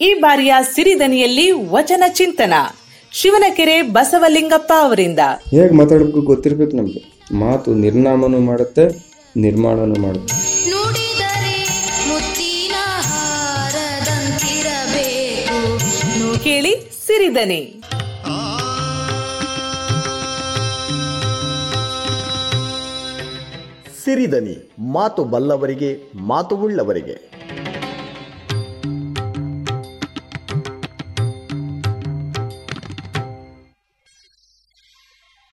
ಈ ಬಾರಿಯ ಸಿರಿದನಿಯಲ್ಲಿ ವಚನ ಚಿಂತನ. ಶಿವನಕೆರೆ ಬಸವಲಿಂಗಪ್ಪ ಅವರಿಂದ. ಹೇಗೆ ಮಾತಾಡಬೇಕು ಗೊತ್ತಿರ್ಬೇಕು ನಮಗೆ. ಮಾತು ನಿರ್ನಾಮನೂ ಮಾಡುತ್ತೆ ನಿರ್ಮಾಣನೂ ಮಾಡುತ್ತೆ. ಕೇಳಿ ಸಿರಿದನಿ ಸಿರಿದನಿ ಮಾತು ಬಲ್ಲವರಿಗೆ ಮಾತು ಉಳ್ಳವರಿಗೆ.